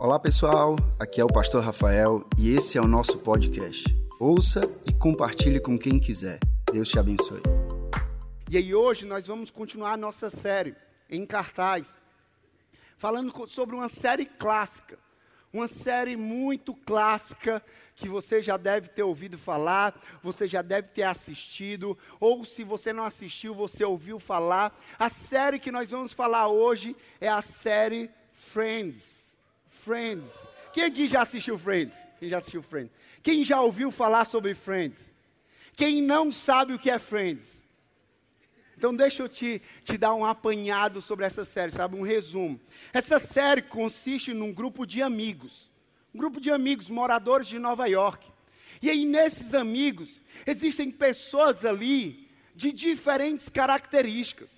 Olá pessoal, aqui é o Pastor Rafael e esse é o nosso podcast. Ouça e compartilhe com quem quiser. Deus te abençoe. E aí hoje nós vamos continuar a nossa série em cartaz, falando sobre uma série clássica, uma série muito clássica que você já deve ter ouvido falar, você já deve ter assistido, ou se você não assistiu, você ouviu falar. A série que nós vamos falar hoje é a série Friends. Friends. Quem aqui já assistiu Friends? Quem já assistiu Friends? Quem já ouviu falar sobre Friends? Quem não sabe o que é Friends? Então deixa eu te, te dar um apanhado sobre essa série, sabe? Um resumo. Essa série consiste num grupo de amigos. Um grupo de amigos moradores de Nova York. E aí nesses amigos existem pessoas ali de diferentes características,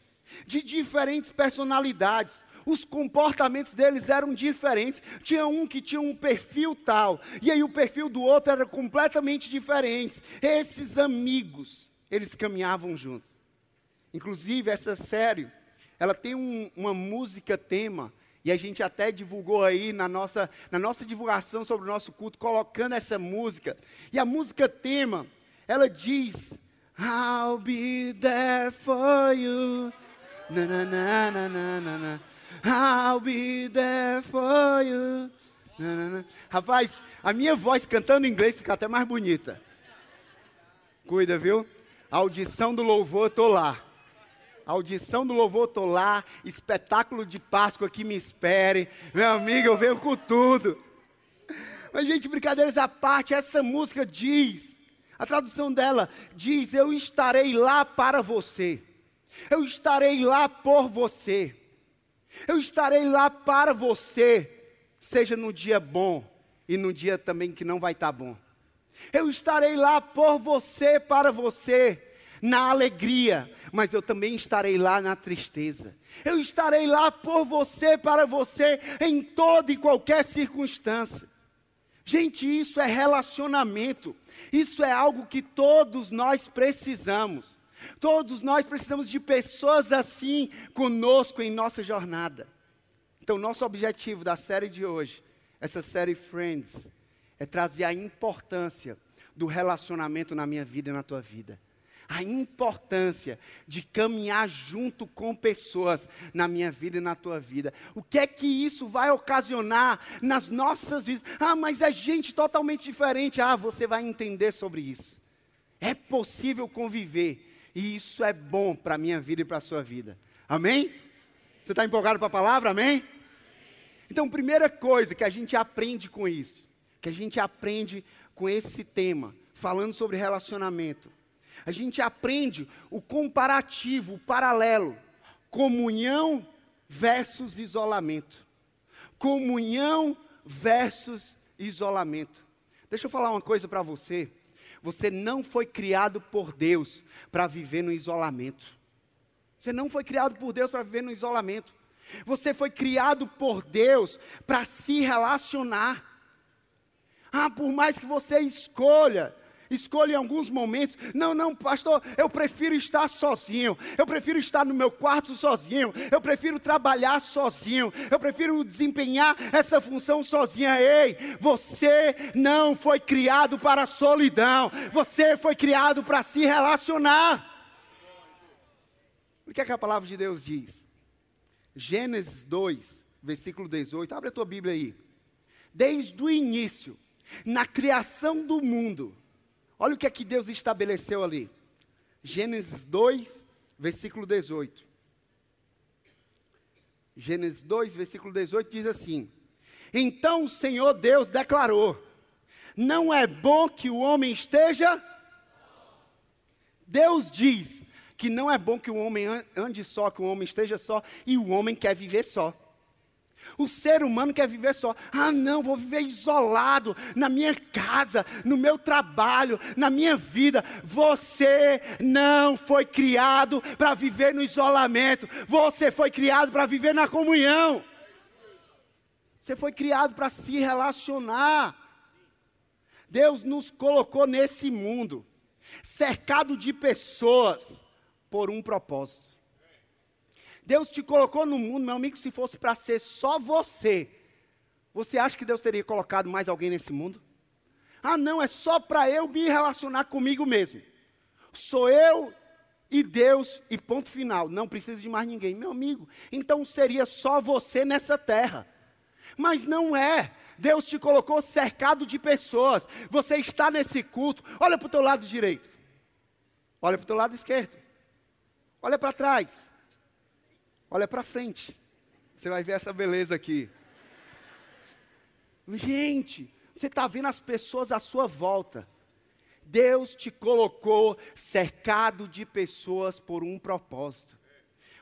de diferentes personalidades os comportamentos deles eram diferentes. Tinha um que tinha um perfil tal, e aí o perfil do outro era completamente diferente. Esses amigos, eles caminhavam juntos. Inclusive, essa série, ela tem um, uma música tema, e a gente até divulgou aí na nossa, na nossa divulgação sobre o nosso culto, colocando essa música. E a música tema, ela diz: I'll be there for you. Na, na, na, na, na, na. I'll be there for you. Rapaz, a minha voz cantando em inglês fica até mais bonita. Cuida, viu? Audição do louvor, tô lá. Audição do louvor, tô lá. Espetáculo de Páscoa que me espere. Meu amigo, eu venho com tudo. Mas, gente, brincadeiras à parte, essa música diz, a tradução dela diz: Eu estarei lá para você. Eu estarei lá por você. Eu estarei lá para você, seja no dia bom e no dia também que não vai estar tá bom. Eu estarei lá por você, para você, na alegria, mas eu também estarei lá na tristeza. Eu estarei lá por você, para você, em toda e qualquer circunstância. Gente, isso é relacionamento. Isso é algo que todos nós precisamos. Todos nós precisamos de pessoas assim conosco em nossa jornada. Então, nosso objetivo da série de hoje, essa série Friends, é trazer a importância do relacionamento na minha vida e na tua vida. A importância de caminhar junto com pessoas na minha vida e na tua vida. O que é que isso vai ocasionar nas nossas vidas? Ah, mas é gente totalmente diferente. Ah, você vai entender sobre isso. É possível conviver e isso é bom para a minha vida e para a sua vida. Amém? Você está empolgado para a palavra? Amém? Então, primeira coisa que a gente aprende com isso, que a gente aprende com esse tema, falando sobre relacionamento, a gente aprende o comparativo, o paralelo, comunhão versus isolamento. Comunhão versus isolamento. Deixa eu falar uma coisa para você. Você não foi criado por Deus para viver no isolamento. Você não foi criado por Deus para viver no isolamento. Você foi criado por Deus para se relacionar. Ah, por mais que você escolha escolha em alguns momentos. Não, não, pastor, eu prefiro estar sozinho. Eu prefiro estar no meu quarto sozinho. Eu prefiro trabalhar sozinho. Eu prefiro desempenhar essa função sozinha. Ei, você não foi criado para a solidão. Você foi criado para se relacionar. O que é que a palavra de Deus diz? Gênesis 2, versículo 18. Abre a tua Bíblia aí. Desde o início, na criação do mundo, Olha o que é que Deus estabeleceu ali. Gênesis 2, versículo 18. Gênesis 2, versículo 18 diz assim: Então o Senhor Deus declarou: Não é bom que o homem esteja. Deus diz que não é bom que o homem ande só, que o homem esteja só, e o homem quer viver só. O ser humano quer viver só. Ah, não, vou viver isolado na minha casa, no meu trabalho, na minha vida. Você não foi criado para viver no isolamento. Você foi criado para viver na comunhão. Você foi criado para se relacionar. Deus nos colocou nesse mundo, cercado de pessoas, por um propósito. Deus te colocou no mundo, meu amigo, se fosse para ser só você, Você acha que Deus teria colocado mais alguém nesse mundo? Ah, não, é só para eu me relacionar comigo mesmo. Sou eu e Deus e ponto final. Não precisa de mais ninguém, meu amigo. Então seria só você nessa terra. Mas não é. Deus te colocou cercado de pessoas. Você está nesse culto. Olha para o teu lado direito. Olha para o teu lado esquerdo. Olha para trás. Olha para frente. Você vai ver essa beleza aqui. Gente, você está vendo as pessoas à sua volta. Deus te colocou cercado de pessoas por um propósito.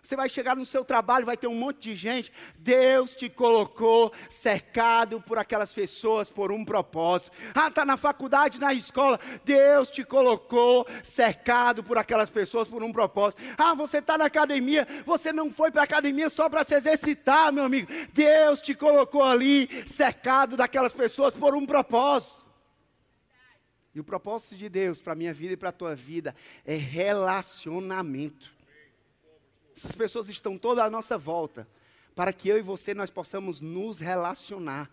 Você vai chegar no seu trabalho, vai ter um monte de gente. Deus te colocou cercado por aquelas pessoas por um propósito. Ah, está na faculdade, na escola. Deus te colocou cercado por aquelas pessoas por um propósito. Ah, você está na academia. Você não foi para a academia só para se exercitar, meu amigo. Deus te colocou ali cercado daquelas pessoas por um propósito. E o propósito de Deus para a minha vida e para a tua vida é relacionamento. Essas pessoas estão toda à nossa volta, para que eu e você nós possamos nos relacionar.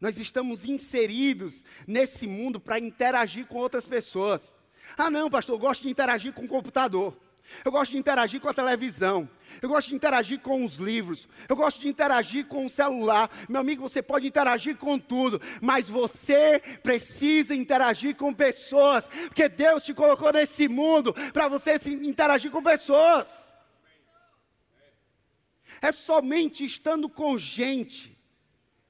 Nós estamos inseridos nesse mundo para interagir com outras pessoas. Ah, não, pastor, eu gosto de interagir com o computador. Eu gosto de interagir com a televisão. Eu gosto de interagir com os livros. Eu gosto de interagir com o celular. Meu amigo, você pode interagir com tudo, mas você precisa interagir com pessoas, porque Deus te colocou nesse mundo para você interagir com pessoas. É somente estando com gente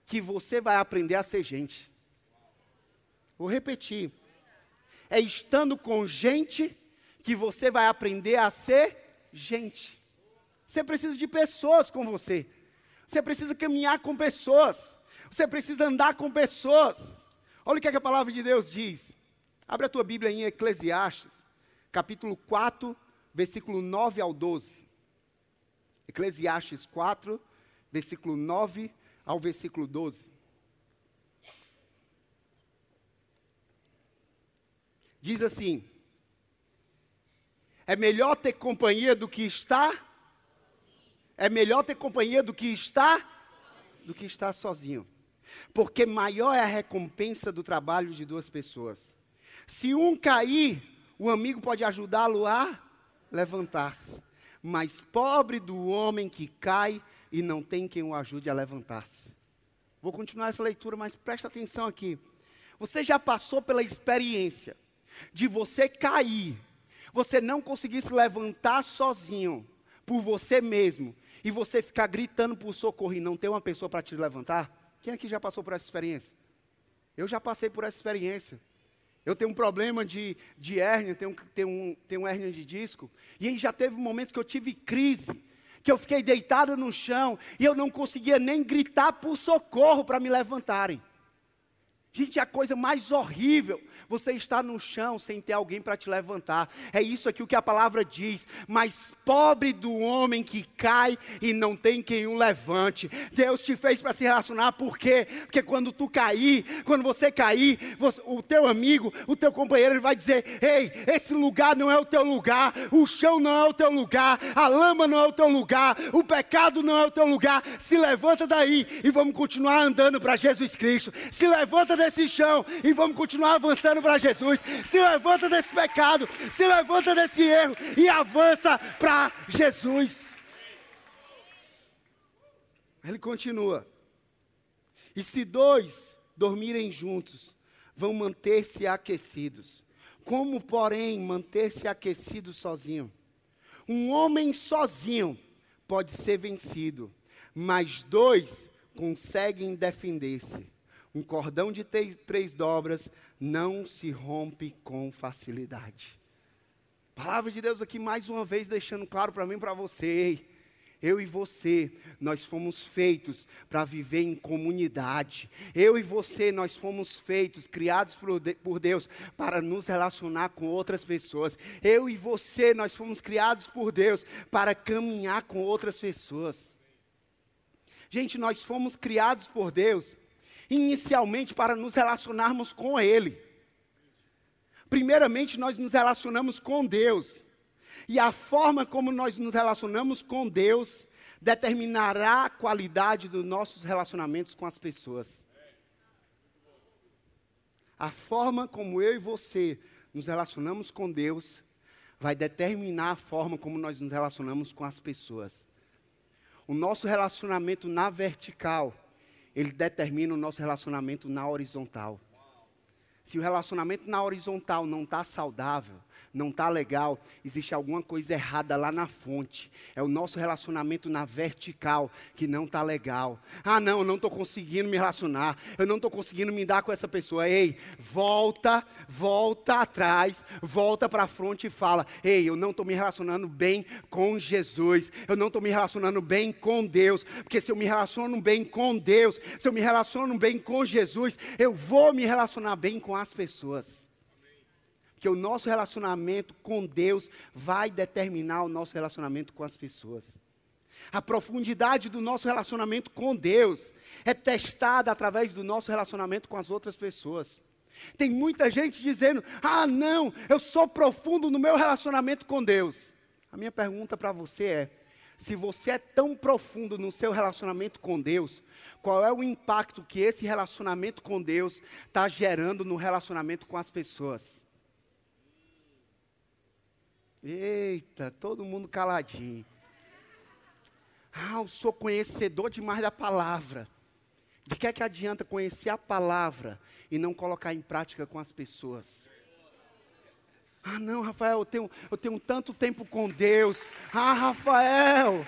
que você vai aprender a ser gente. Vou repetir. É estando com gente que você vai aprender a ser gente. Você precisa de pessoas com você. Você precisa caminhar com pessoas. Você precisa andar com pessoas. Olha o que, é que a palavra de Deus diz. Abre a tua Bíblia em Eclesiastes, capítulo 4, versículo 9 ao 12. Eclesiastes 4, versículo 9 ao versículo 12. Diz assim: É melhor ter companhia do que estar é melhor ter companhia do que estar do que estar sozinho. Porque maior é a recompensa do trabalho de duas pessoas. Se um cair, o amigo pode ajudá-lo a levantar-se mas pobre do homem que cai e não tem quem o ajude a levantar-se. Vou continuar essa leitura, mas presta atenção aqui. Você já passou pela experiência de você cair, você não conseguir se levantar sozinho, por você mesmo, e você ficar gritando por socorro e não ter uma pessoa para te levantar? Quem aqui já passou por essa experiência? Eu já passei por essa experiência. Eu tenho um problema de, de hérnia, tenho, tenho, um, tenho hérnia de disco. E aí já teve momentos que eu tive crise, que eu fiquei deitado no chão e eu não conseguia nem gritar por socorro para me levantarem. Gente, a coisa mais horrível você está no chão sem ter alguém para te levantar. É isso aqui o que a palavra diz. Mas pobre do homem que cai e não tem quem o levante. Deus te fez para se relacionar, por quê? Porque quando tu cair, quando você cair, você, o teu amigo, o teu companheiro, ele vai dizer: Ei, esse lugar não é o teu lugar, o chão não é o teu lugar, a lama não é o teu lugar, o pecado não é o teu lugar. Se levanta daí e vamos continuar andando para Jesus Cristo. Se levanta desse chão e vamos continuar avançando para Jesus, se levanta desse pecado, se levanta desse erro e avança para Jesus. Ele continua. E se dois dormirem juntos, vão manter-se aquecidos. Como, porém, manter-se aquecido sozinho? Um homem sozinho pode ser vencido, mas dois conseguem defender-se. Um cordão de três, três dobras não se rompe com facilidade. Palavra de Deus aqui mais uma vez deixando claro para mim e para você. Eu e você, nós fomos feitos para viver em comunidade. Eu e você, nós fomos feitos, criados por Deus, para nos relacionar com outras pessoas. Eu e você, nós fomos criados por Deus para caminhar com outras pessoas. Gente, nós fomos criados por Deus inicialmente para nos relacionarmos com Ele. Primeiramente, nós nos relacionamos com Deus. E a forma como nós nos relacionamos com Deus determinará a qualidade dos nossos relacionamentos com as pessoas. A forma como eu e você nos relacionamos com Deus vai determinar a forma como nós nos relacionamos com as pessoas. O nosso relacionamento na vertical, ele determina o nosso relacionamento na horizontal. Se o relacionamento na horizontal não está saudável, não está legal, existe alguma coisa errada lá na fonte. É o nosso relacionamento na vertical que não está legal. Ah, não, eu não estou conseguindo me relacionar, eu não estou conseguindo me dar com essa pessoa. Ei, volta, volta atrás, volta para a fronte e fala: Ei, eu não estou me relacionando bem com Jesus, eu não estou me relacionando bem com Deus, porque se eu me relaciono bem com Deus, se eu me relaciono bem com Jesus, eu vou me relacionar bem com as pessoas que o nosso relacionamento com Deus vai determinar o nosso relacionamento com as pessoas. A profundidade do nosso relacionamento com Deus é testada através do nosso relacionamento com as outras pessoas. Tem muita gente dizendo: ah, não, eu sou profundo no meu relacionamento com Deus. A minha pergunta para você é: se você é tão profundo no seu relacionamento com Deus, qual é o impacto que esse relacionamento com Deus está gerando no relacionamento com as pessoas? Eita, todo mundo caladinho. Ah, eu sou conhecedor demais da palavra. De que é que adianta conhecer a palavra e não colocar em prática com as pessoas? Ah, não, Rafael, eu tenho, eu tenho tanto tempo com Deus. Ah, Rafael,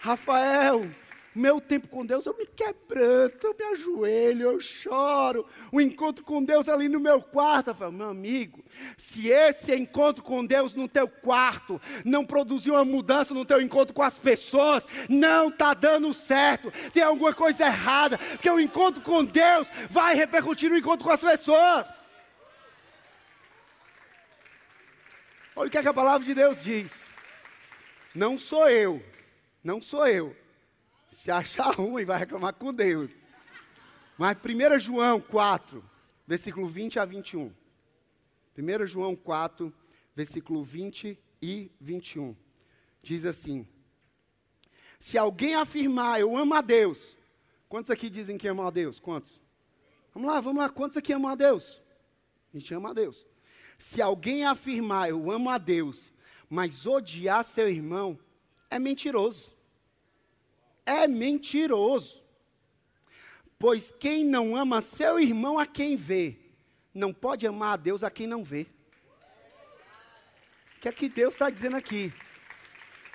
Rafael, meu tempo com Deus, eu me quebranto, eu me ajoelho, eu choro. O encontro com Deus ali no meu quarto. Eu falo, meu amigo, se esse encontro com Deus no teu quarto não produziu uma mudança no teu encontro com as pessoas, não está dando certo. Tem alguma coisa errada, porque o encontro com Deus vai repercutir no encontro com as pessoas. Olha o que, é que a palavra de Deus diz. Não sou eu, não sou eu se achar ruim, vai reclamar com Deus. Mas 1 João 4, versículo 20 a 21. 1 João 4, versículo 20 e 21. Diz assim: Se alguém afirmar, eu amo a Deus. Quantos aqui dizem que amam a Deus? Quantos? Vamos lá, vamos lá. Quantos aqui amam a Deus? A gente ama a Deus. Se alguém afirmar, eu amo a Deus, mas odiar seu irmão, é mentiroso é mentiroso. Pois quem não ama seu irmão a quem vê, não pode amar a Deus a quem não vê. O que é que Deus está dizendo aqui?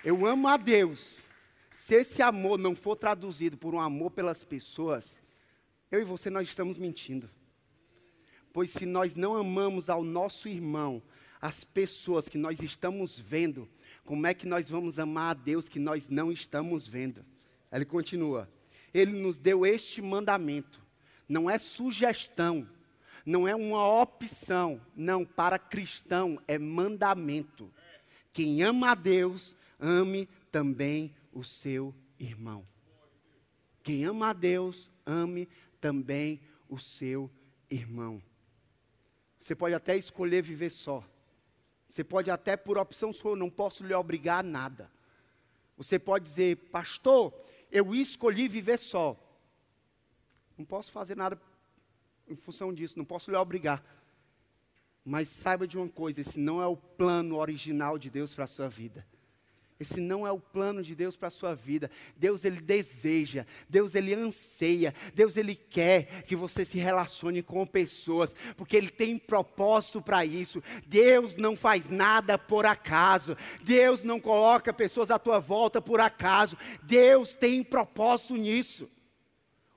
Eu amo a Deus. Se esse amor não for traduzido por um amor pelas pessoas, eu e você nós estamos mentindo. Pois se nós não amamos ao nosso irmão, as pessoas que nós estamos vendo, como é que nós vamos amar a Deus que nós não estamos vendo? Ele continua. Ele nos deu este mandamento. Não é sugestão, não é uma opção. Não, para cristão é mandamento. Quem ama a Deus, ame também o seu irmão. Quem ama a Deus, ame também o seu irmão. Você pode até escolher viver só. Você pode até, por opção sua, não posso lhe obrigar a nada. Você pode dizer, pastor, eu escolhi viver só. Não posso fazer nada em função disso, não posso lhe obrigar. Mas saiba de uma coisa: esse não é o plano original de Deus para a sua vida. Esse não é o plano de Deus para a sua vida. Deus ele deseja, Deus ele anseia, Deus ele quer que você se relacione com pessoas, porque ele tem propósito para isso. Deus não faz nada por acaso. Deus não coloca pessoas à tua volta por acaso. Deus tem propósito nisso.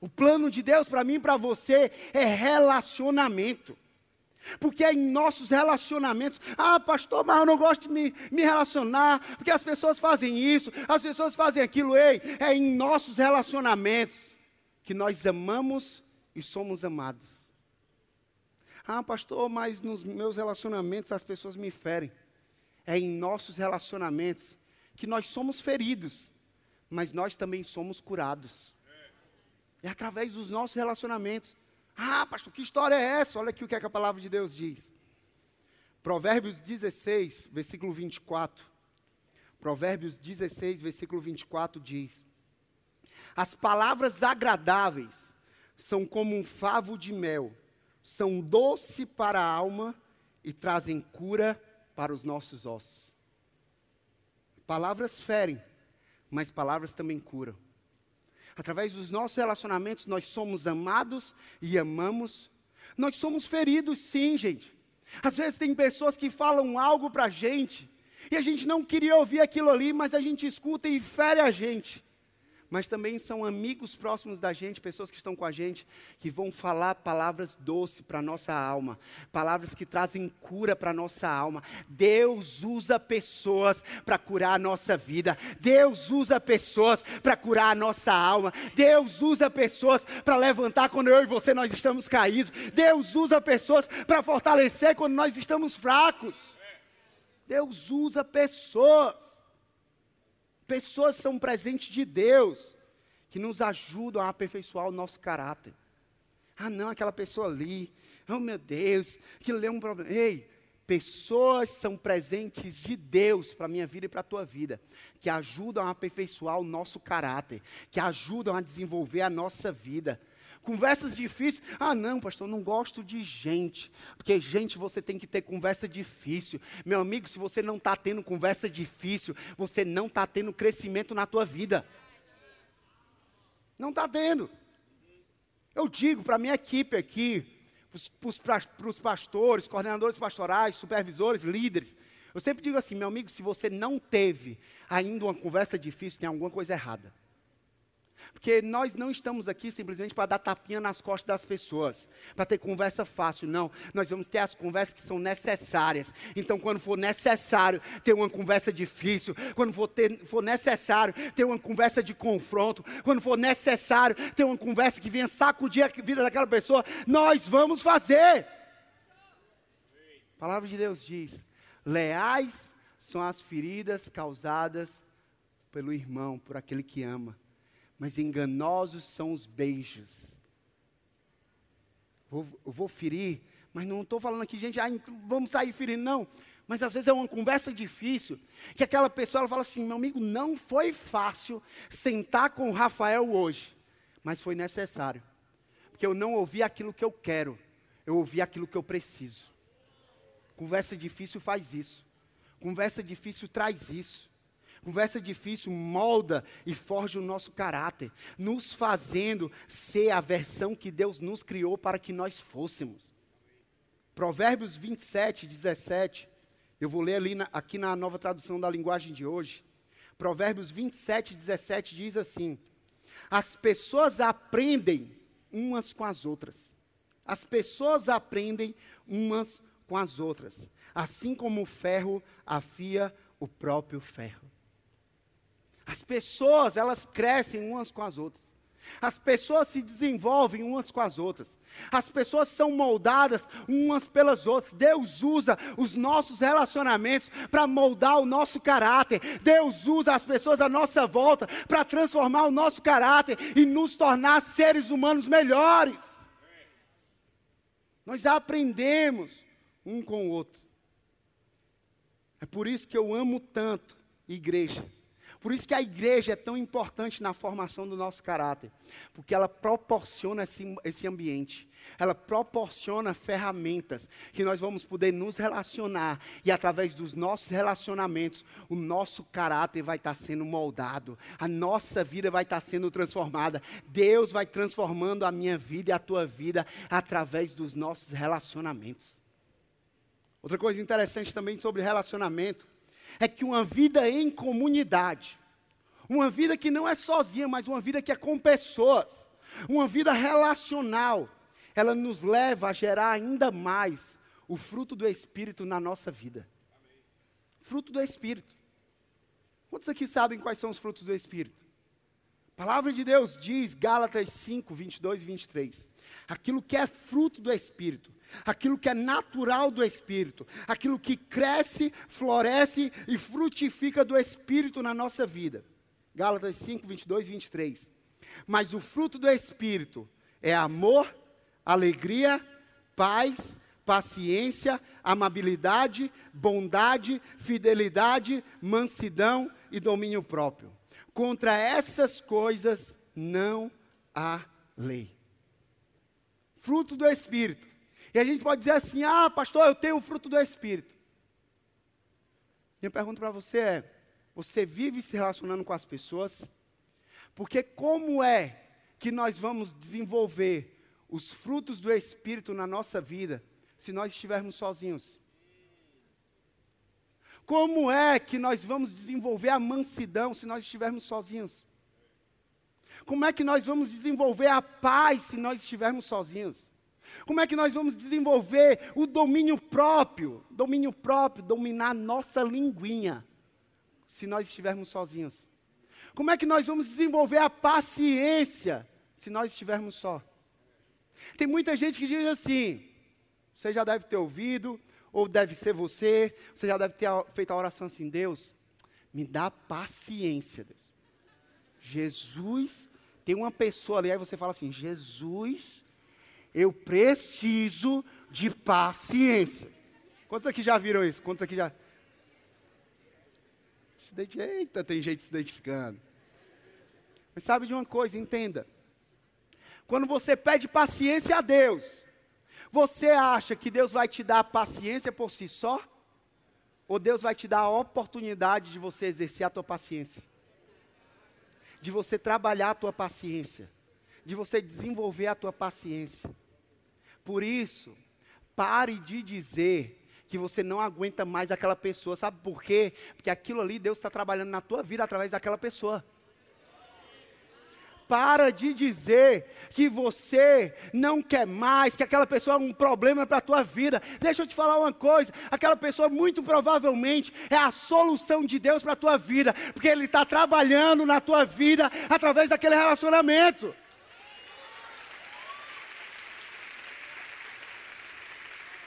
O plano de Deus para mim e para você é relacionamento. Porque é em nossos relacionamentos, ah, pastor, mas eu não gosto de me, me relacionar, porque as pessoas fazem isso, as pessoas fazem aquilo, ei, é em nossos relacionamentos que nós amamos e somos amados. Ah, pastor, mas nos meus relacionamentos as pessoas me ferem. É em nossos relacionamentos que nós somos feridos, mas nós também somos curados. É através dos nossos relacionamentos. Ah, pastor, que história é essa? Olha aqui o que, é que a palavra de Deus diz. Provérbios 16, versículo 24. Provérbios 16, versículo 24 diz: As palavras agradáveis são como um favo de mel, são doce para a alma e trazem cura para os nossos ossos. Palavras ferem, mas palavras também curam. Através dos nossos relacionamentos, nós somos amados e amamos. Nós somos feridos, sim, gente. Às vezes tem pessoas que falam algo para a gente, e a gente não queria ouvir aquilo ali, mas a gente escuta e fere a gente mas também são amigos próximos da gente, pessoas que estão com a gente, que vão falar palavras doces para a nossa alma, palavras que trazem cura para a nossa alma. Deus usa pessoas para curar a nossa vida, Deus usa pessoas para curar a nossa alma, Deus usa pessoas para levantar quando eu e você nós estamos caídos, Deus usa pessoas para fortalecer quando nós estamos fracos. Deus usa pessoas. Pessoas são presentes de Deus que nos ajudam a aperfeiçoar o nosso caráter. Ah, não, aquela pessoa ali. Oh, meu Deus, aquilo é um problema. Ei, pessoas são presentes de Deus para a minha vida e para a tua vida, que ajudam a aperfeiçoar o nosso caráter, que ajudam a desenvolver a nossa vida. Conversas difíceis. Ah, não, pastor, não gosto de gente. Porque, gente, você tem que ter conversa difícil. Meu amigo, se você não está tendo conversa difícil, você não está tendo crescimento na tua vida. Não está tendo. Eu digo para a minha equipe aqui, para os pastores, coordenadores pastorais, supervisores, líderes. Eu sempre digo assim, meu amigo, se você não teve ainda uma conversa difícil, tem alguma coisa errada. Porque nós não estamos aqui simplesmente para dar tapinha nas costas das pessoas, para ter conversa fácil, não. Nós vamos ter as conversas que são necessárias. Então, quando for necessário ter uma conversa difícil, quando for, ter, for necessário ter uma conversa de confronto, quando for necessário ter uma conversa que venha sacudir a vida daquela pessoa, nós vamos fazer. A palavra de Deus diz: leais são as feridas causadas pelo irmão, por aquele que ama mas enganosos são os beijos. Vou, eu vou ferir, mas não estou falando aqui, gente, ah, então vamos sair ferindo, não. Mas às vezes é uma conversa difícil, que aquela pessoa ela fala assim: meu amigo, não foi fácil sentar com o Rafael hoje, mas foi necessário, porque eu não ouvi aquilo que eu quero, eu ouvi aquilo que eu preciso. Conversa difícil faz isso, conversa difícil traz isso. Conversa difícil molda e forja o nosso caráter, nos fazendo ser a versão que Deus nos criou para que nós fôssemos. Provérbios 27, 17. Eu vou ler ali na, aqui na nova tradução da linguagem de hoje. Provérbios 27, 17 diz assim: As pessoas aprendem umas com as outras. As pessoas aprendem umas com as outras. Assim como o ferro afia o próprio ferro. As pessoas, elas crescem umas com as outras. As pessoas se desenvolvem umas com as outras. As pessoas são moldadas umas pelas outras. Deus usa os nossos relacionamentos para moldar o nosso caráter. Deus usa as pessoas à nossa volta para transformar o nosso caráter e nos tornar seres humanos melhores. Nós aprendemos um com o outro. É por isso que eu amo tanto igreja. Por isso que a igreja é tão importante na formação do nosso caráter, porque ela proporciona esse, esse ambiente, ela proporciona ferramentas que nós vamos poder nos relacionar e através dos nossos relacionamentos, o nosso caráter vai estar sendo moldado, a nossa vida vai estar sendo transformada. Deus vai transformando a minha vida e a tua vida através dos nossos relacionamentos. Outra coisa interessante também sobre relacionamento é que uma vida em comunidade, uma vida que não é sozinha, mas uma vida que é com pessoas, uma vida relacional, ela nos leva a gerar ainda mais o fruto do Espírito na nossa vida. Fruto do Espírito. Quantos aqui sabem quais são os frutos do Espírito? A palavra de Deus diz, Gálatas 5, 22 e 23. Aquilo que é fruto do Espírito, aquilo que é natural do Espírito, aquilo que cresce, floresce e frutifica do Espírito na nossa vida. Gálatas 5, 22 e 23. Mas o fruto do Espírito é amor, alegria, paz, paciência, amabilidade, bondade, fidelidade, mansidão e domínio próprio. Contra essas coisas não há lei. Fruto do Espírito. E a gente pode dizer assim: ah, pastor, eu tenho o fruto do Espírito. Minha pergunta para você é: você vive se relacionando com as pessoas? Porque como é que nós vamos desenvolver os frutos do Espírito na nossa vida se nós estivermos sozinhos? Como é que nós vamos desenvolver a mansidão se nós estivermos sozinhos? Como é que nós vamos desenvolver a paz se nós estivermos sozinhos? Como é que nós vamos desenvolver o domínio próprio? Domínio próprio, dominar nossa linguinha, se nós estivermos sozinhos. Como é que nós vamos desenvolver a paciência, se nós estivermos só? Tem muita gente que diz assim, você já deve ter ouvido, ou deve ser você, você já deve ter feito a oração assim: Deus, me dá paciência, Deus. Jesus, tem uma pessoa ali, aí você fala assim: Jesus, eu preciso de paciência. Quantos aqui já viram isso? Quantos aqui já. Eita, tem gente se identificando. Mas sabe de uma coisa, entenda. Quando você pede paciência a Deus, você acha que Deus vai te dar paciência por si só? Ou Deus vai te dar a oportunidade de você exercer a tua paciência? De você trabalhar a tua paciência? De você desenvolver a tua paciência? Por isso, pare de dizer que você não aguenta mais aquela pessoa. Sabe por quê? Porque aquilo ali Deus está trabalhando na tua vida através daquela pessoa para de dizer que você não quer mais, que aquela pessoa é um problema para a tua vida. Deixa eu te falar uma coisa: aquela pessoa muito provavelmente é a solução de Deus para a tua vida, porque Ele está trabalhando na tua vida através daquele relacionamento.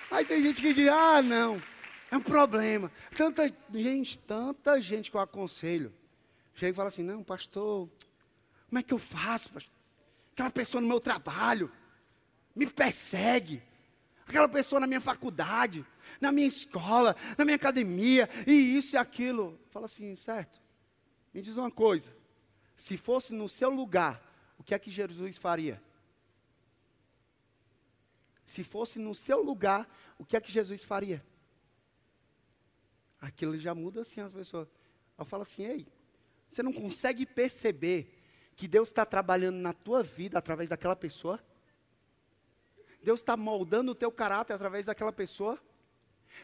Aí tem gente que diz: ah, não, é um problema. Tanta gente, tanta gente que eu aconselho, chega e fala assim: não, pastor como é que eu faço? Aquela pessoa no meu trabalho me persegue. Aquela pessoa na minha faculdade, na minha escola, na minha academia, e isso e aquilo. Fala assim, certo? Me diz uma coisa. Se fosse no seu lugar, o que é que Jesus faria? Se fosse no seu lugar, o que é que Jesus faria? Aquilo já muda assim as pessoas. Eu falo assim, ei, você não consegue perceber que Deus está trabalhando na tua vida através daquela pessoa? Deus está moldando o teu caráter através daquela pessoa?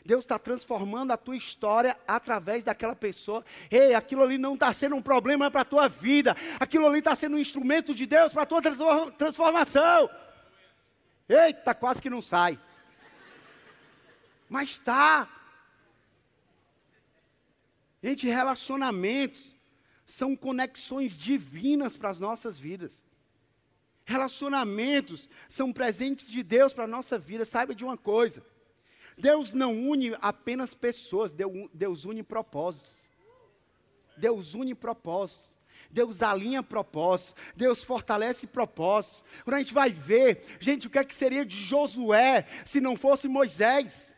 Deus está transformando a tua história através daquela pessoa. Ei, aquilo ali não está sendo um problema para a tua vida. Aquilo ali está sendo um instrumento de Deus para a tua transformação. Eita, quase que não sai. Mas está. Gente, relacionamentos são conexões divinas para as nossas vidas. Relacionamentos são presentes de Deus para a nossa vida. Saiba de uma coisa: Deus não une apenas pessoas, Deus une propósitos. Deus une propósitos. Deus alinha propósitos, Deus fortalece propósitos. Quando a gente vai ver, gente, o que é que seria de Josué se não fosse Moisés?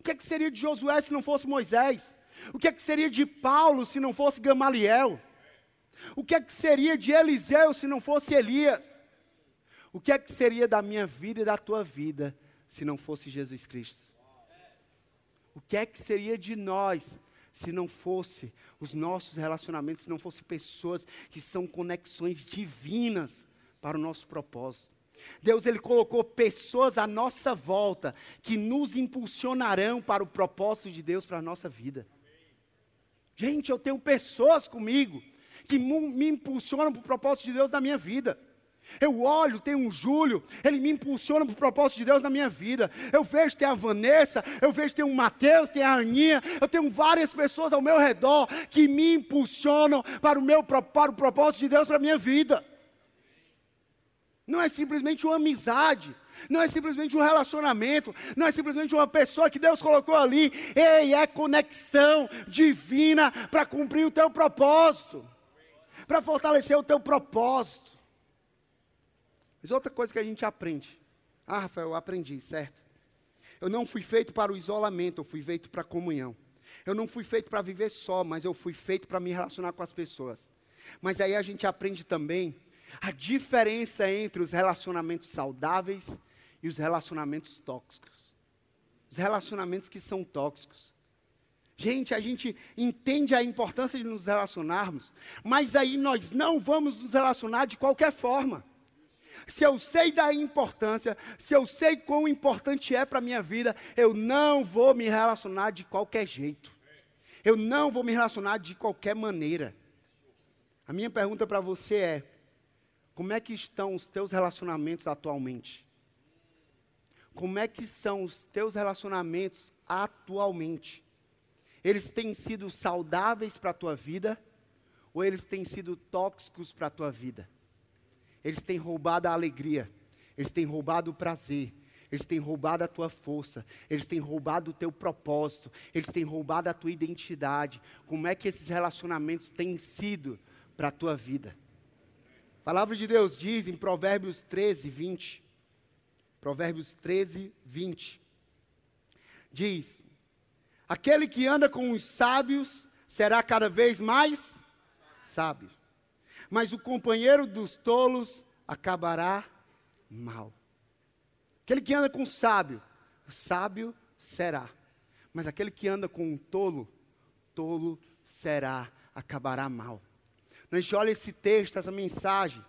O que é que seria de Josué se não fosse Moisés? O que é que seria de Paulo se não fosse Gamaliel? O que é que seria de Eliseu se não fosse Elias? O que é que seria da minha vida e da tua vida se não fosse Jesus Cristo? O que é que seria de nós se não fosse os nossos relacionamentos, se não fosse pessoas que são conexões divinas para o nosso propósito? Deus ele colocou pessoas à nossa volta que nos impulsionarão para o propósito de Deus para a nossa vida. Gente, eu tenho pessoas comigo que me impulsionam para o propósito de Deus na minha vida. Eu olho, tem um Júlio, ele me impulsiona para o propósito de Deus na minha vida. Eu vejo tem a Vanessa, eu vejo tem o Mateus, tem a Aninha, eu tenho várias pessoas ao meu redor que me impulsionam para o meu para o propósito de Deus para a minha vida. Não é simplesmente uma amizade, não é simplesmente um relacionamento, não é simplesmente uma pessoa que Deus colocou ali. Ei, é conexão divina para cumprir o teu propósito, para fortalecer o teu propósito. Mas outra coisa que a gente aprende. Ah, Rafael, eu aprendi, certo? Eu não fui feito para o isolamento, eu fui feito para a comunhão. Eu não fui feito para viver só, mas eu fui feito para me relacionar com as pessoas. Mas aí a gente aprende também a diferença entre os relacionamentos saudáveis e os relacionamentos tóxicos. Os relacionamentos que são tóxicos. Gente, a gente entende a importância de nos relacionarmos, mas aí nós não vamos nos relacionar de qualquer forma. Se eu sei da importância, se eu sei quão importante é para a minha vida, eu não vou me relacionar de qualquer jeito. Eu não vou me relacionar de qualquer maneira. A minha pergunta para você é: como é que estão os teus relacionamentos atualmente? Como é que são os teus relacionamentos atualmente? Eles têm sido saudáveis para a tua vida ou eles têm sido tóxicos para a tua vida? Eles têm roubado a alegria, eles têm roubado o prazer, eles têm roubado a tua força, eles têm roubado o teu propósito, eles têm roubado a tua identidade. Como é que esses relacionamentos têm sido para a tua vida? Palavra de Deus diz em Provérbios 13, 20. Provérbios 13, 20. Diz: Aquele que anda com os sábios será cada vez mais sábio mas o companheiro dos tolos acabará mal. Aquele que anda com o sábio, sábio será. Mas aquele que anda com um tolo, tolo será, acabará mal. Quando a gente olha esse texto, essa mensagem,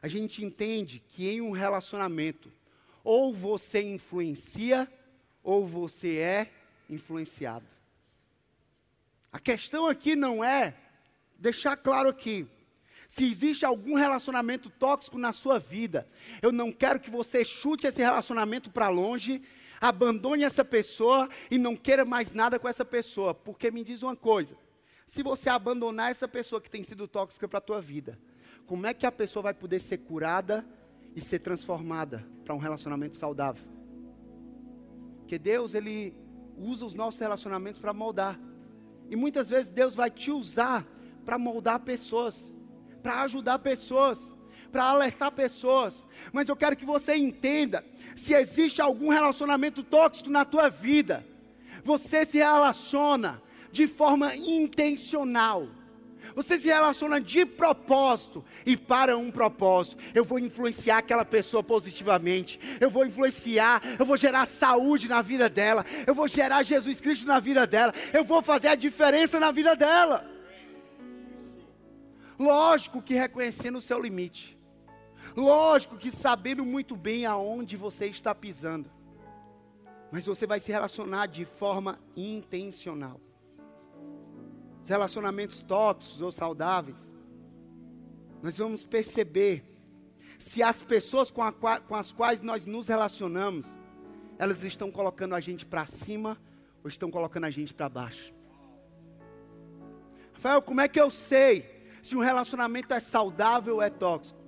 a gente entende que em um relacionamento, ou você influencia, ou você é influenciado. A questão aqui não é, deixar claro aqui, se existe algum relacionamento tóxico na sua vida, eu não quero que você chute esse relacionamento para longe, abandone essa pessoa e não queira mais nada com essa pessoa, porque me diz uma coisa: se você abandonar essa pessoa que tem sido tóxica para a tua vida, como é que a pessoa vai poder ser curada e ser transformada para um relacionamento saudável? Porque Deus, Ele usa os nossos relacionamentos para moldar. E muitas vezes Deus vai te usar para moldar pessoas para ajudar pessoas, para alertar pessoas. Mas eu quero que você entenda: se existe algum relacionamento tóxico na tua vida, você se relaciona de forma intencional. Você se relaciona de propósito e para um propósito. Eu vou influenciar aquela pessoa positivamente. Eu vou influenciar, eu vou gerar saúde na vida dela. Eu vou gerar Jesus Cristo na vida dela. Eu vou fazer a diferença na vida dela. Lógico que reconhecendo o seu limite. Lógico que sabendo muito bem aonde você está pisando. Mas você vai se relacionar de forma intencional. Os relacionamentos tóxicos ou saudáveis. Nós vamos perceber se as pessoas com, a, com as quais nós nos relacionamos, elas estão colocando a gente para cima ou estão colocando a gente para baixo. Rafael, como é que eu sei se um relacionamento é saudável ou é tóxico.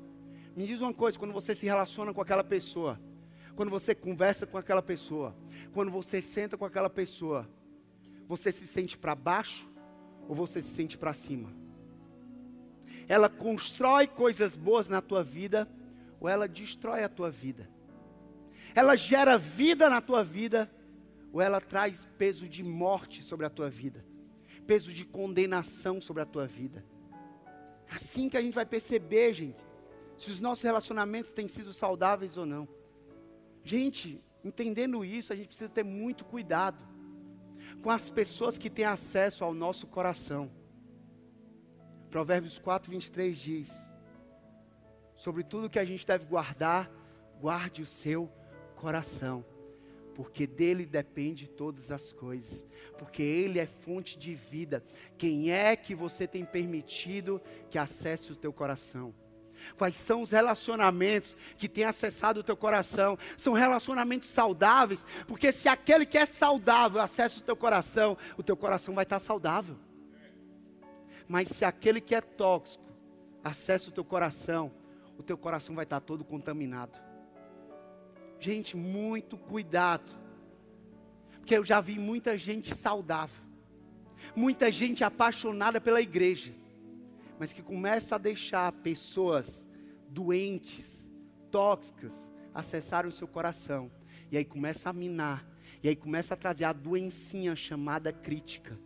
Me diz uma coisa: quando você se relaciona com aquela pessoa, quando você conversa com aquela pessoa, quando você senta com aquela pessoa, você se sente para baixo ou você se sente para cima? Ela constrói coisas boas na tua vida ou ela destrói a tua vida? Ela gera vida na tua vida ou ela traz peso de morte sobre a tua vida? Peso de condenação sobre a tua vida? Assim que a gente vai perceber, gente, se os nossos relacionamentos têm sido saudáveis ou não. Gente, entendendo isso, a gente precisa ter muito cuidado com as pessoas que têm acesso ao nosso coração. Provérbios 4, 23 diz: Sobre tudo que a gente deve guardar, guarde o seu coração porque dele depende todas as coisas, porque ele é fonte de vida. Quem é que você tem permitido que acesse o teu coração? Quais são os relacionamentos que têm acessado o teu coração? São relacionamentos saudáveis, porque se aquele que é saudável acessa o teu coração, o teu coração vai estar saudável. Mas se aquele que é tóxico acessa o teu coração, o teu coração vai estar todo contaminado. Gente, muito cuidado. Porque eu já vi muita gente saudável, muita gente apaixonada pela igreja, mas que começa a deixar pessoas doentes, tóxicas, acessarem o seu coração. E aí começa a minar. E aí começa a trazer a doencinha chamada crítica.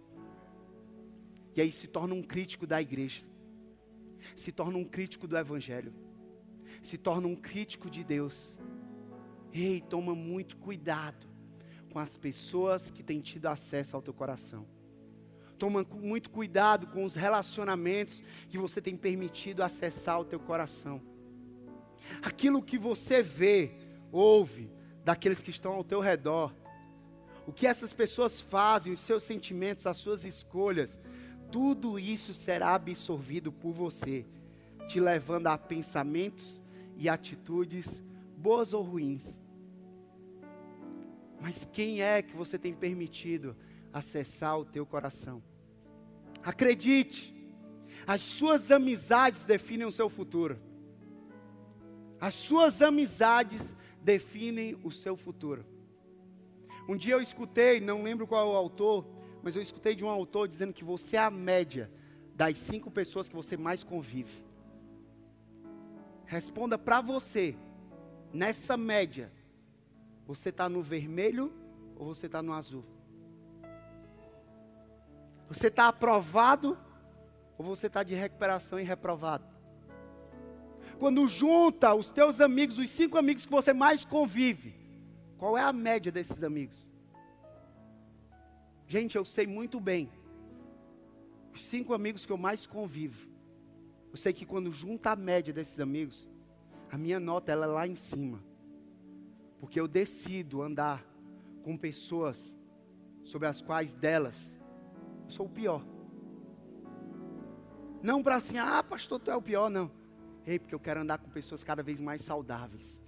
E aí se torna um crítico da igreja. Se torna um crítico do evangelho. Se torna um crítico de Deus. Ei, toma muito cuidado com as pessoas que têm tido acesso ao teu coração. Toma muito cuidado com os relacionamentos que você tem permitido acessar ao teu coração. Aquilo que você vê, ouve daqueles que estão ao teu redor, o que essas pessoas fazem, os seus sentimentos, as suas escolhas, tudo isso será absorvido por você, te levando a pensamentos e atitudes boas ou ruins. Mas quem é que você tem permitido acessar o teu coração? Acredite, as suas amizades definem o seu futuro. As suas amizades definem o seu futuro. Um dia eu escutei, não lembro qual é o autor, mas eu escutei de um autor dizendo que você é a média das cinco pessoas que você mais convive. Responda para você, nessa média, você está no vermelho ou você está no azul? Você está aprovado ou você está de recuperação e reprovado? Quando junta os teus amigos, os cinco amigos que você mais convive, qual é a média desses amigos? Gente, eu sei muito bem. Os cinco amigos que eu mais convivo. Eu sei que quando junta a média desses amigos, a minha nota ela é lá em cima. Porque eu decido andar com pessoas sobre as quais delas sou o pior. Não para assim, ah, pastor, tu é o pior, não. Ei, porque eu quero andar com pessoas cada vez mais saudáveis.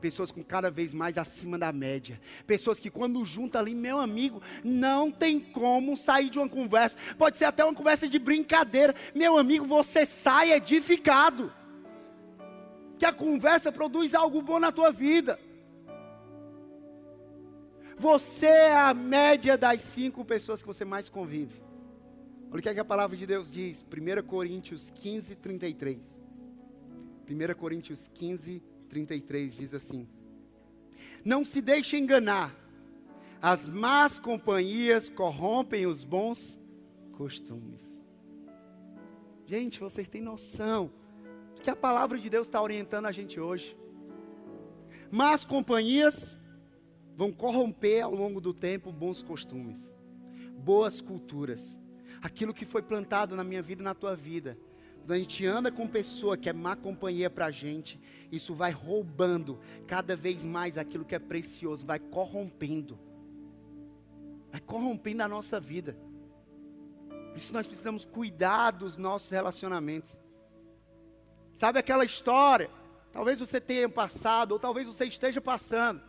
Pessoas com cada vez mais acima da média. Pessoas que quando junta ali, meu amigo, não tem como sair de uma conversa. Pode ser até uma conversa de brincadeira. Meu amigo, você sai edificado. Que a conversa produz algo bom na tua vida. Você é a média das cinco pessoas que você mais convive. Olha o que, é que a palavra de Deus diz, 1 Coríntios 15, 33. 1 Coríntios 15, 33 diz assim: Não se deixe enganar, as más companhias corrompem os bons costumes. Gente, vocês têm noção do que a palavra de Deus está orientando a gente hoje. Más companhias vão corromper ao longo do tempo bons costumes, boas culturas aquilo que foi plantado na minha vida e na tua vida. Quando a gente anda com pessoa que é má companhia para a gente, isso vai roubando cada vez mais aquilo que é precioso, vai corrompendo. Vai corrompendo a nossa vida. Por isso nós precisamos cuidar dos nossos relacionamentos. Sabe aquela história? Talvez você tenha passado, ou talvez você esteja passando.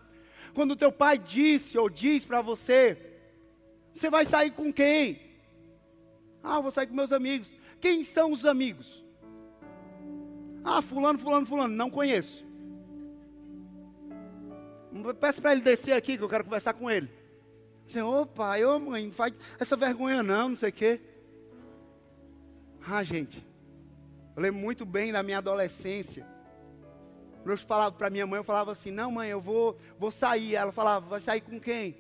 Quando teu pai disse ou diz para você, você vai sair com quem? Ah, vou sair com meus amigos. Quem são os amigos? Ah, fulano, fulano, fulano, não conheço. Peço para ele descer aqui que eu quero conversar com ele. Assim, ô pai, ô mãe, não faz essa vergonha não, não sei o quê. Ah, gente, eu lembro muito bem da minha adolescência. Quando eu falava para minha mãe, eu falava assim, não mãe, eu vou, vou sair. Ela falava, vai sair com quem?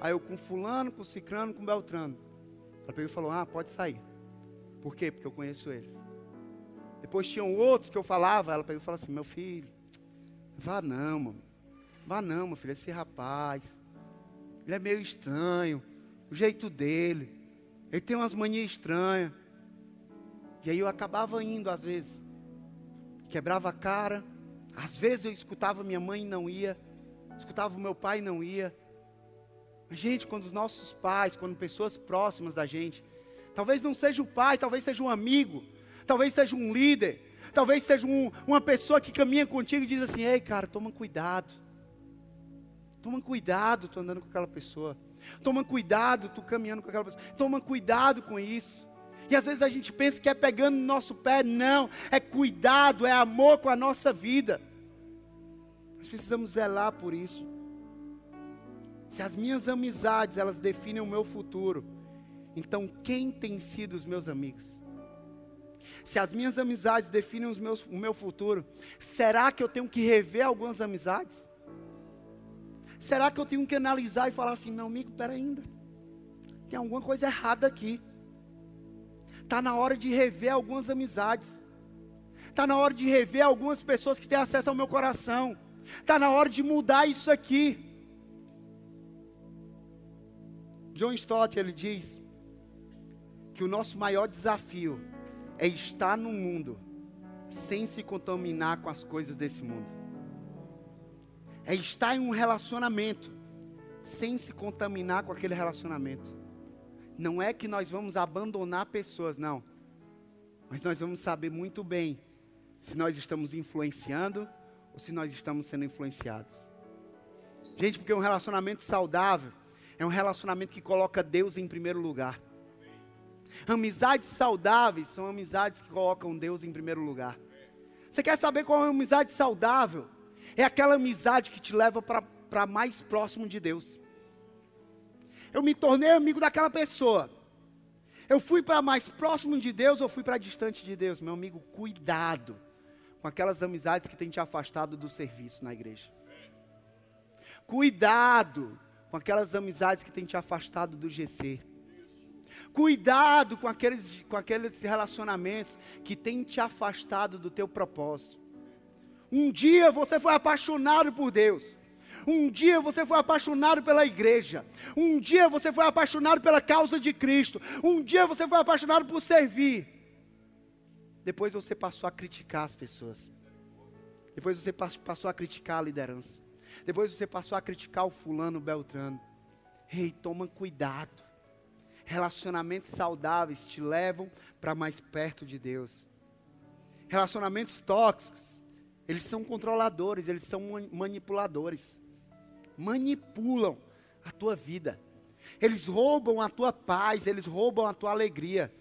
Aí eu com fulano, com cicrano, com beltrano. Ela pegou e falou: Ah, pode sair. Por quê? Porque eu conheço eles. Depois tinham outros que eu falava, ela pegou e falou assim: Meu filho, vá não, mano. Vá não, meu filho, esse rapaz. Ele é meio estranho. O jeito dele. Ele tem umas manias estranhas. E aí eu acabava indo às vezes. Quebrava a cara. Às vezes eu escutava minha mãe e não ia. Escutava o meu pai e não ia. Gente, quando os nossos pais, quando pessoas próximas da gente, talvez não seja o pai, talvez seja um amigo, talvez seja um líder, talvez seja um, uma pessoa que caminha contigo e diz assim: Ei, cara, toma cuidado. Toma cuidado, tu andando com aquela pessoa. Toma cuidado, tu caminhando com aquela pessoa. Toma cuidado com isso. E às vezes a gente pensa que é pegando no nosso pé. Não, é cuidado, é amor com a nossa vida. Nós precisamos zelar por isso se as minhas amizades elas definem o meu futuro, então quem tem sido os meus amigos? Se as minhas amizades definem os meus, o meu futuro, será que eu tenho que rever algumas amizades? Será que eu tenho que analisar e falar assim, meu amigo, pera ainda. Tem alguma coisa errada aqui. Está na hora de rever algumas amizades. Está na hora de rever algumas pessoas que têm acesso ao meu coração. Está na hora de mudar isso aqui. John Stott ele diz que o nosso maior desafio é estar no mundo sem se contaminar com as coisas desse mundo. É estar em um relacionamento sem se contaminar com aquele relacionamento. Não é que nós vamos abandonar pessoas, não. Mas nós vamos saber muito bem se nós estamos influenciando ou se nós estamos sendo influenciados. Gente, porque um relacionamento saudável é um relacionamento que coloca Deus em primeiro lugar. Amizades saudáveis são amizades que colocam Deus em primeiro lugar. Você quer saber qual é uma amizade saudável? É aquela amizade que te leva para mais próximo de Deus. Eu me tornei amigo daquela pessoa. Eu fui para mais próximo de Deus ou fui para distante de Deus? Meu amigo, cuidado com aquelas amizades que têm te afastado do serviço na igreja. Cuidado com aquelas amizades que têm te afastado do GC. Cuidado com aqueles, com aqueles relacionamentos que têm te afastado do teu propósito. Um dia você foi apaixonado por Deus. Um dia você foi apaixonado pela igreja. Um dia você foi apaixonado pela causa de Cristo. Um dia você foi apaixonado por servir. Depois você passou a criticar as pessoas. Depois você passou a criticar a liderança. Depois você passou a criticar o fulano, o Beltrano. Ei, toma cuidado. Relacionamentos saudáveis te levam para mais perto de Deus. Relacionamentos tóxicos, eles são controladores, eles são manipuladores. Manipulam a tua vida. Eles roubam a tua paz, eles roubam a tua alegria.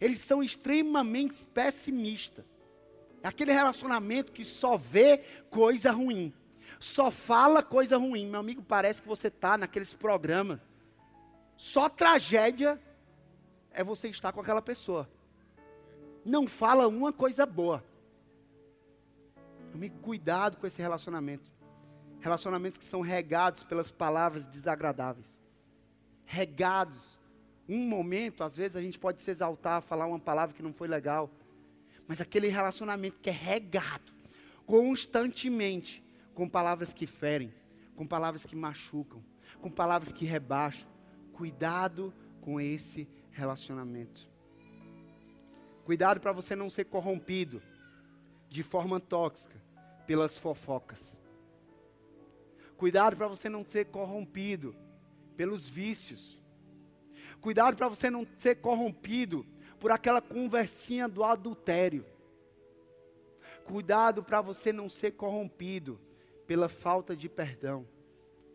Eles são extremamente pessimistas. Aquele relacionamento que só vê coisa ruim só fala coisa ruim. Meu amigo, parece que você está naqueles programas. Só tragédia é você estar com aquela pessoa. Não fala uma coisa boa. Meu amigo, cuidado com esse relacionamento. Relacionamentos que são regados pelas palavras desagradáveis. Regados. Um momento, às vezes a gente pode se exaltar, falar uma palavra que não foi legal. Mas aquele relacionamento que é regado constantemente com palavras que ferem, com palavras que machucam, com palavras que rebaixam. Cuidado com esse relacionamento. Cuidado para você não ser corrompido de forma tóxica pelas fofocas. Cuidado para você não ser corrompido pelos vícios. Cuidado para você não ser corrompido por aquela conversinha do adultério. Cuidado para você não ser corrompido pela falta de perdão.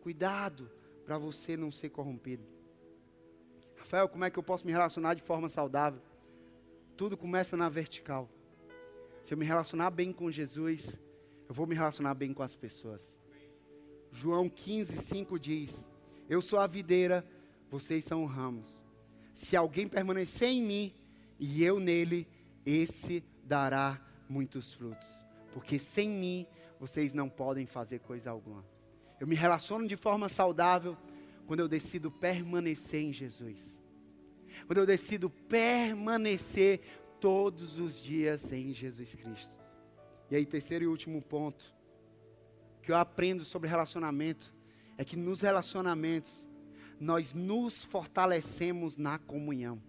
Cuidado para você não ser corrompido. Rafael, como é que eu posso me relacionar de forma saudável? Tudo começa na vertical. Se eu me relacionar bem com Jesus, eu vou me relacionar bem com as pessoas. João 15, 5 diz: Eu sou a videira, vocês são ramos. Se alguém permanecer em mim e eu nele, esse dará muitos frutos. Porque sem mim vocês não podem fazer coisa alguma. Eu me relaciono de forma saudável quando eu decido permanecer em Jesus. Quando eu decido permanecer todos os dias em Jesus Cristo. E aí, terceiro e último ponto que eu aprendo sobre relacionamento é que nos relacionamentos nós nos fortalecemos na comunhão.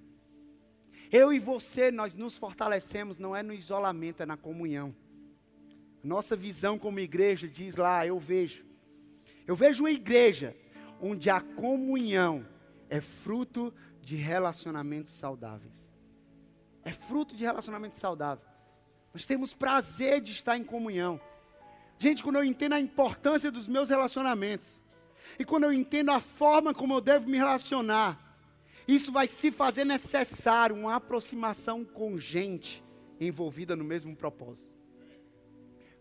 Eu e você, nós nos fortalecemos não é no isolamento, é na comunhão. Nossa visão como igreja diz lá, eu vejo. Eu vejo uma igreja onde a comunhão é fruto de relacionamentos saudáveis. É fruto de relacionamentos saudáveis. Nós temos prazer de estar em comunhão. Gente, quando eu entendo a importância dos meus relacionamentos, e quando eu entendo a forma como eu devo me relacionar, isso vai se fazer necessário uma aproximação com gente envolvida no mesmo propósito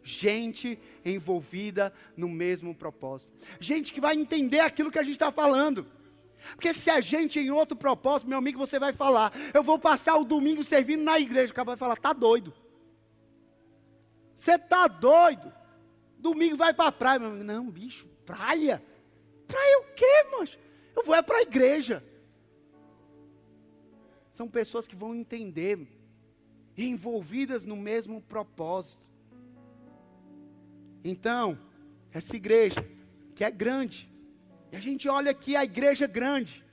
gente envolvida no mesmo propósito. Gente que vai entender aquilo que a gente está falando. Porque se a gente em outro propósito, meu amigo, você vai falar, eu vou passar o domingo servindo na igreja. O cara vai falar, tá doido. Você tá doido. Domingo vai para a praia. Meu amigo, não, bicho, praia. quê, mancho? Eu vou é para a igreja. São pessoas que vão entender, envolvidas no mesmo propósito. Então, essa igreja, que é grande, e a gente olha aqui a igreja grande,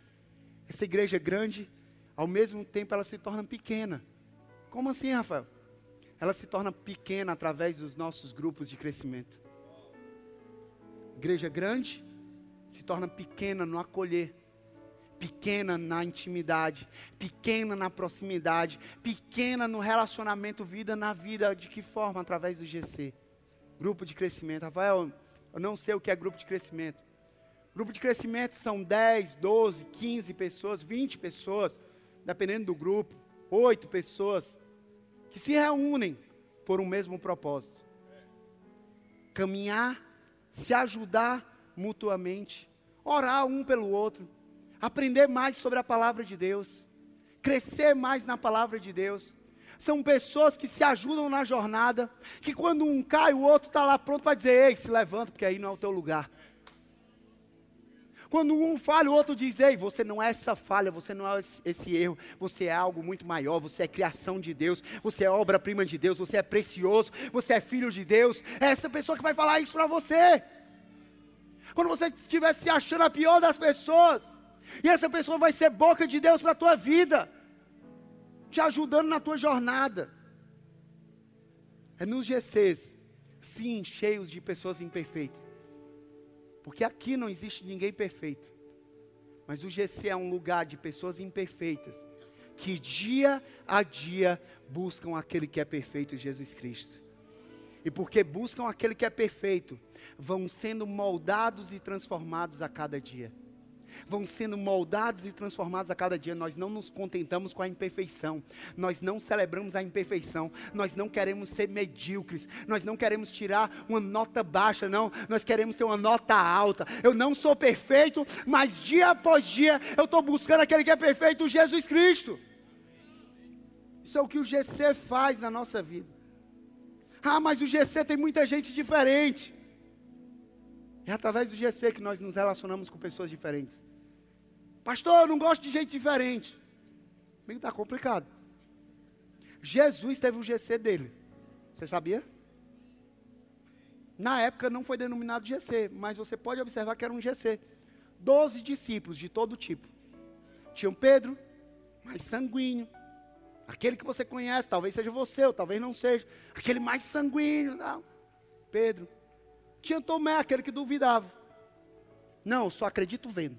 essa igreja grande, ao mesmo tempo ela se torna pequena. Como assim, Rafael? Ela se torna pequena através dos nossos grupos de crescimento. Igreja grande se torna pequena no acolher, pequena na intimidade, pequena na proximidade, pequena no relacionamento vida na vida. De que forma? Através do GC. Grupo de crescimento. Rafael, eu não sei o que é grupo de crescimento. Grupo de crescimento são 10, 12, 15 pessoas, 20 pessoas, dependendo do grupo, 8 pessoas, que se reúnem por um mesmo propósito: caminhar, se ajudar mutuamente, orar um pelo outro, aprender mais sobre a palavra de Deus, crescer mais na palavra de Deus. São pessoas que se ajudam na jornada, que quando um cai, o outro está lá pronto para dizer: Ei, se levanta, porque aí não é o teu lugar. Quando um falha, o outro diz: Ei, você não é essa falha, você não é esse erro, você é algo muito maior, você é criação de Deus, você é obra-prima de Deus, você é precioso, você é filho de Deus. É essa pessoa que vai falar isso para você. Quando você estiver se achando a pior das pessoas, e essa pessoa vai ser boca de Deus para a tua vida, te ajudando na tua jornada. É nos GCs, sim, cheios de pessoas imperfeitas porque aqui não existe ninguém perfeito. Mas o GC é um lugar de pessoas imperfeitas, que dia a dia buscam aquele que é perfeito, Jesus Cristo. E porque buscam aquele que é perfeito, vão sendo moldados e transformados a cada dia vão sendo moldados e transformados a cada dia. Nós não nos contentamos com a imperfeição, nós não celebramos a imperfeição, nós não queremos ser medíocres, nós não queremos tirar uma nota baixa, não, nós queremos ter uma nota alta. Eu não sou perfeito, mas dia após dia eu estou buscando aquele que é perfeito, Jesus Cristo. Isso é o que o GC faz na nossa vida. Ah, mas o GC tem muita gente diferente. É através do GC que nós nos relacionamos com pessoas diferentes. Pastor, eu não gosto de gente diferente. Bem, está complicado. Jesus teve o GC dele. Você sabia? Na época não foi denominado GC, mas você pode observar que era um GC. Doze discípulos de todo tipo. Tinham Pedro, mais sanguíneo. Aquele que você conhece, talvez seja você, ou talvez não seja. Aquele mais sanguíneo, não. Pedro. Tinha Tomé, aquele que duvidava. Não, só acredito vendo.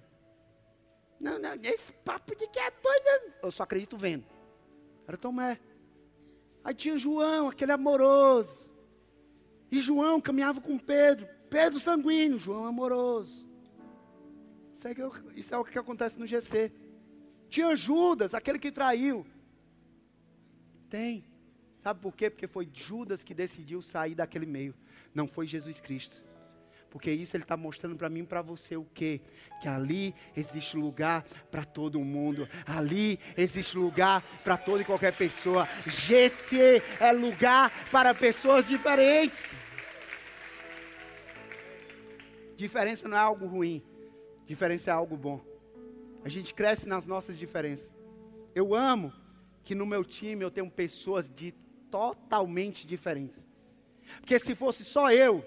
Não, não, esse papo de que é doido. Eu só acredito vendo. Era Tomé. Aí tinha João, aquele amoroso. E João caminhava com Pedro. Pedro sanguíneo, João amoroso. Isso é, que eu, isso é o que acontece no GC. Tinha Judas, aquele que traiu. Tem. Sabe por quê? Porque foi Judas que decidiu sair daquele meio. Não foi Jesus Cristo. Porque isso ele está mostrando para mim e para você o quê? Que ali existe lugar para todo mundo. Ali existe lugar para toda e qualquer pessoa. GC é lugar para pessoas diferentes. Diferença não é algo ruim. Diferença é algo bom. A gente cresce nas nossas diferenças. Eu amo que no meu time eu tenho pessoas de totalmente diferentes. Porque se fosse só eu,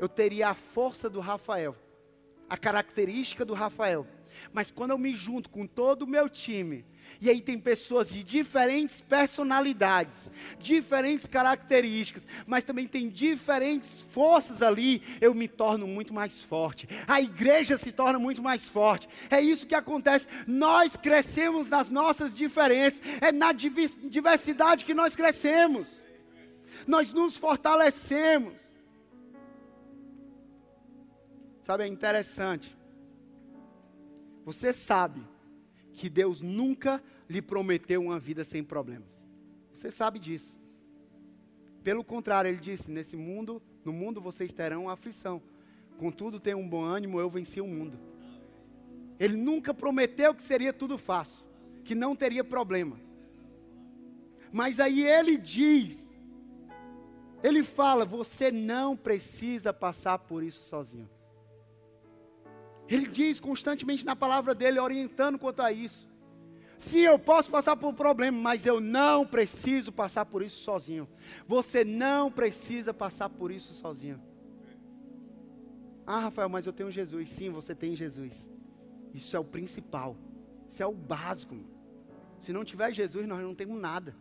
eu teria a força do Rafael, a característica do Rafael. Mas quando eu me junto com todo o meu time, e aí tem pessoas de diferentes personalidades, diferentes características, mas também tem diferentes forças ali, eu me torno muito mais forte. A igreja se torna muito mais forte. É isso que acontece. Nós crescemos nas nossas diferenças, é na diversidade que nós crescemos. Nós nos fortalecemos. Sabe, é interessante. Você sabe que Deus nunca lhe prometeu uma vida sem problemas. Você sabe disso. Pelo contrário, ele disse: Nesse mundo, no mundo vocês terão aflição. Contudo, tenham um bom ânimo, eu venci o mundo. Ele nunca prometeu que seria tudo fácil, que não teria problema. Mas aí ele diz, ele fala: você não precisa passar por isso sozinho. Ele diz constantemente na palavra dele, orientando quanto a isso. Sim, eu posso passar por um problema, mas eu não preciso passar por isso sozinho. Você não precisa passar por isso sozinho. Ah, Rafael, mas eu tenho Jesus. Sim, você tem Jesus. Isso é o principal. Isso é o básico. Se não tiver Jesus, nós não temos nada.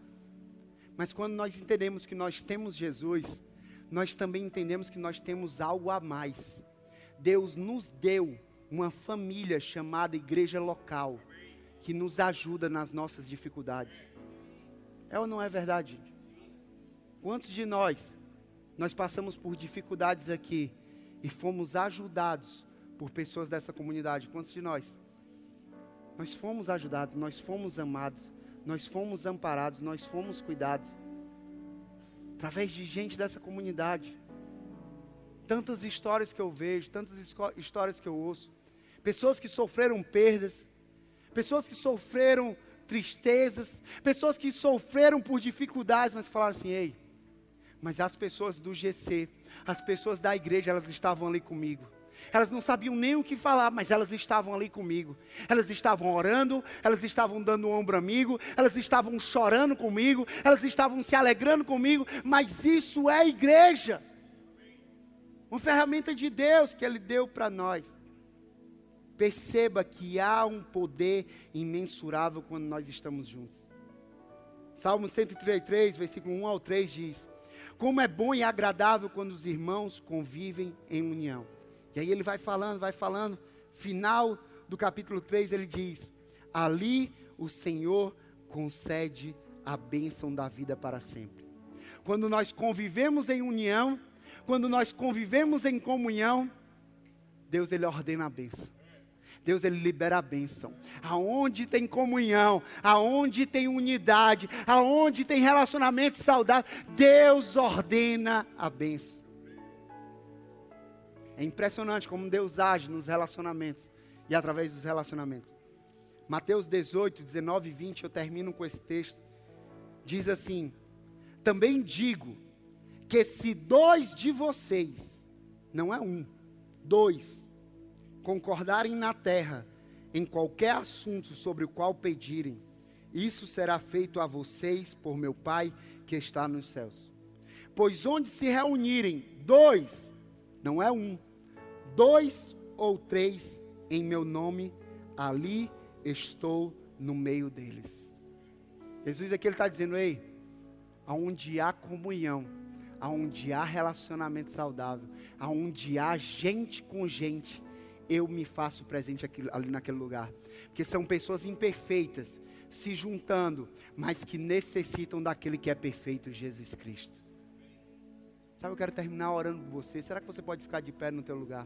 Mas quando nós entendemos que nós temos Jesus, nós também entendemos que nós temos algo a mais. Deus nos deu uma família chamada igreja local, que nos ajuda nas nossas dificuldades. É ou não é verdade? Quantos de nós, nós passamos por dificuldades aqui e fomos ajudados por pessoas dessa comunidade? Quantos de nós? Nós fomos ajudados, nós fomos amados nós fomos amparados, nós fomos cuidados. Através de gente dessa comunidade. Tantas histórias que eu vejo, tantas histórias que eu ouço. Pessoas que sofreram perdas, pessoas que sofreram tristezas, pessoas que sofreram por dificuldades, mas falaram assim: ei, mas as pessoas do GC, as pessoas da igreja, elas estavam ali comigo. Elas não sabiam nem o que falar, mas elas estavam ali comigo. Elas estavam orando, elas estavam dando ombro amigo, elas estavam chorando comigo, elas estavam se alegrando comigo, mas isso é igreja. Uma ferramenta de Deus que Ele deu para nós. Perceba que há um poder imensurável quando nós estamos juntos. Salmo 133, versículo 1 ao 3 diz: Como é bom e agradável quando os irmãos convivem em união. E aí ele vai falando, vai falando. Final do capítulo 3, ele diz: Ali o Senhor concede a bênção da vida para sempre. Quando nós convivemos em união, quando nós convivemos em comunhão, Deus ele ordena a bênção. Deus ele libera a bênção. Aonde tem comunhão, aonde tem unidade, aonde tem relacionamento saudável, Deus ordena a bênção. É impressionante como Deus age nos relacionamentos e através dos relacionamentos. Mateus 18, 19 e 20, eu termino com esse texto. Diz assim: Também digo que se dois de vocês, não é um, dois, concordarem na terra em qualquer assunto sobre o qual pedirem, isso será feito a vocês por meu Pai que está nos céus. Pois onde se reunirem dois, não é um, dois ou três em meu nome, ali estou no meio deles. Jesus aqui está dizendo, ei, aonde há comunhão, aonde há relacionamento saudável, aonde há gente com gente, eu me faço presente aqui, ali naquele lugar. Porque são pessoas imperfeitas se juntando, mas que necessitam daquele que é perfeito, Jesus Cristo. Sabe, eu quero terminar orando por você. Será que você pode ficar de pé no teu lugar?